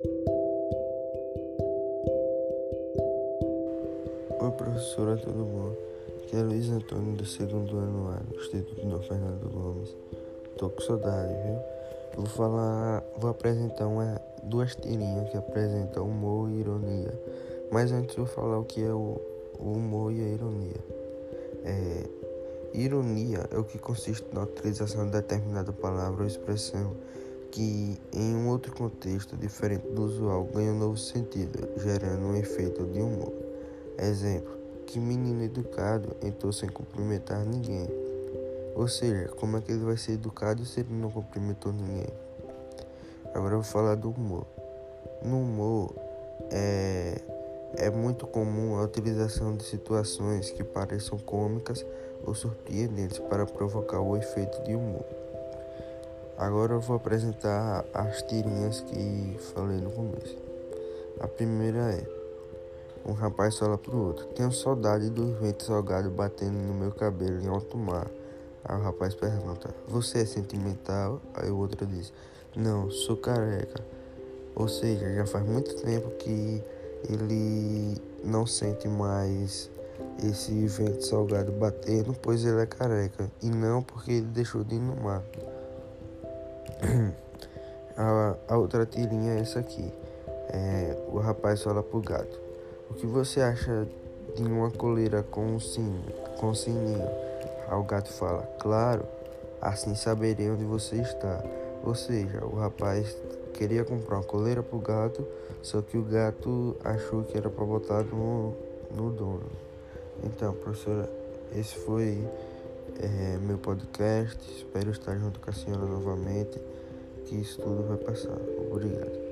Oi professora, tudo bom? Aqui é Luiz Antônio do segundo ano A do Instituto Dom Fernando Gomes. Tô com saudade, viu? Vou falar, vou apresentar uma, duas tirinhas que apresentam humor e ironia. Mas antes vou falar o que é o, o humor e a ironia. É, ironia é o que consiste na utilização de determinada palavra ou expressão que, em um outro contexto diferente do usual, ganha um novo sentido, gerando um efeito de humor. Exemplo: que menino educado entrou sem cumprimentar ninguém. Ou seja, como é que ele vai ser educado se ele não cumprimentou ninguém? Agora eu vou falar do humor. No humor, é, é muito comum a utilização de situações que pareçam cômicas ou surpreendentes para provocar o efeito de humor. Agora eu vou apresentar as tirinhas que falei no começo. A primeira é: um rapaz fala pro outro: Tenho saudade do vento salgado batendo no meu cabelo em alto mar. Aí o rapaz pergunta: Você é sentimental? Aí o outro diz: Não, sou careca. Ou seja, já faz muito tempo que ele não sente mais esse vento salgado batendo, pois ele é careca, e não porque ele deixou de ir no mar. A, a, outra tirinha é essa aqui. É, o rapaz fala pro gato: O que você acha de uma coleira com um sino, com um sininho? Aí o gato fala: Claro, assim saberei onde você está. Ou seja, o rapaz queria comprar uma coleira pro gato, só que o gato achou que era para botar no, no dono. Então, professora, esse foi é, meu podcast. Espero estar junto com a senhora novamente, que isso tudo vai passar. Obrigado.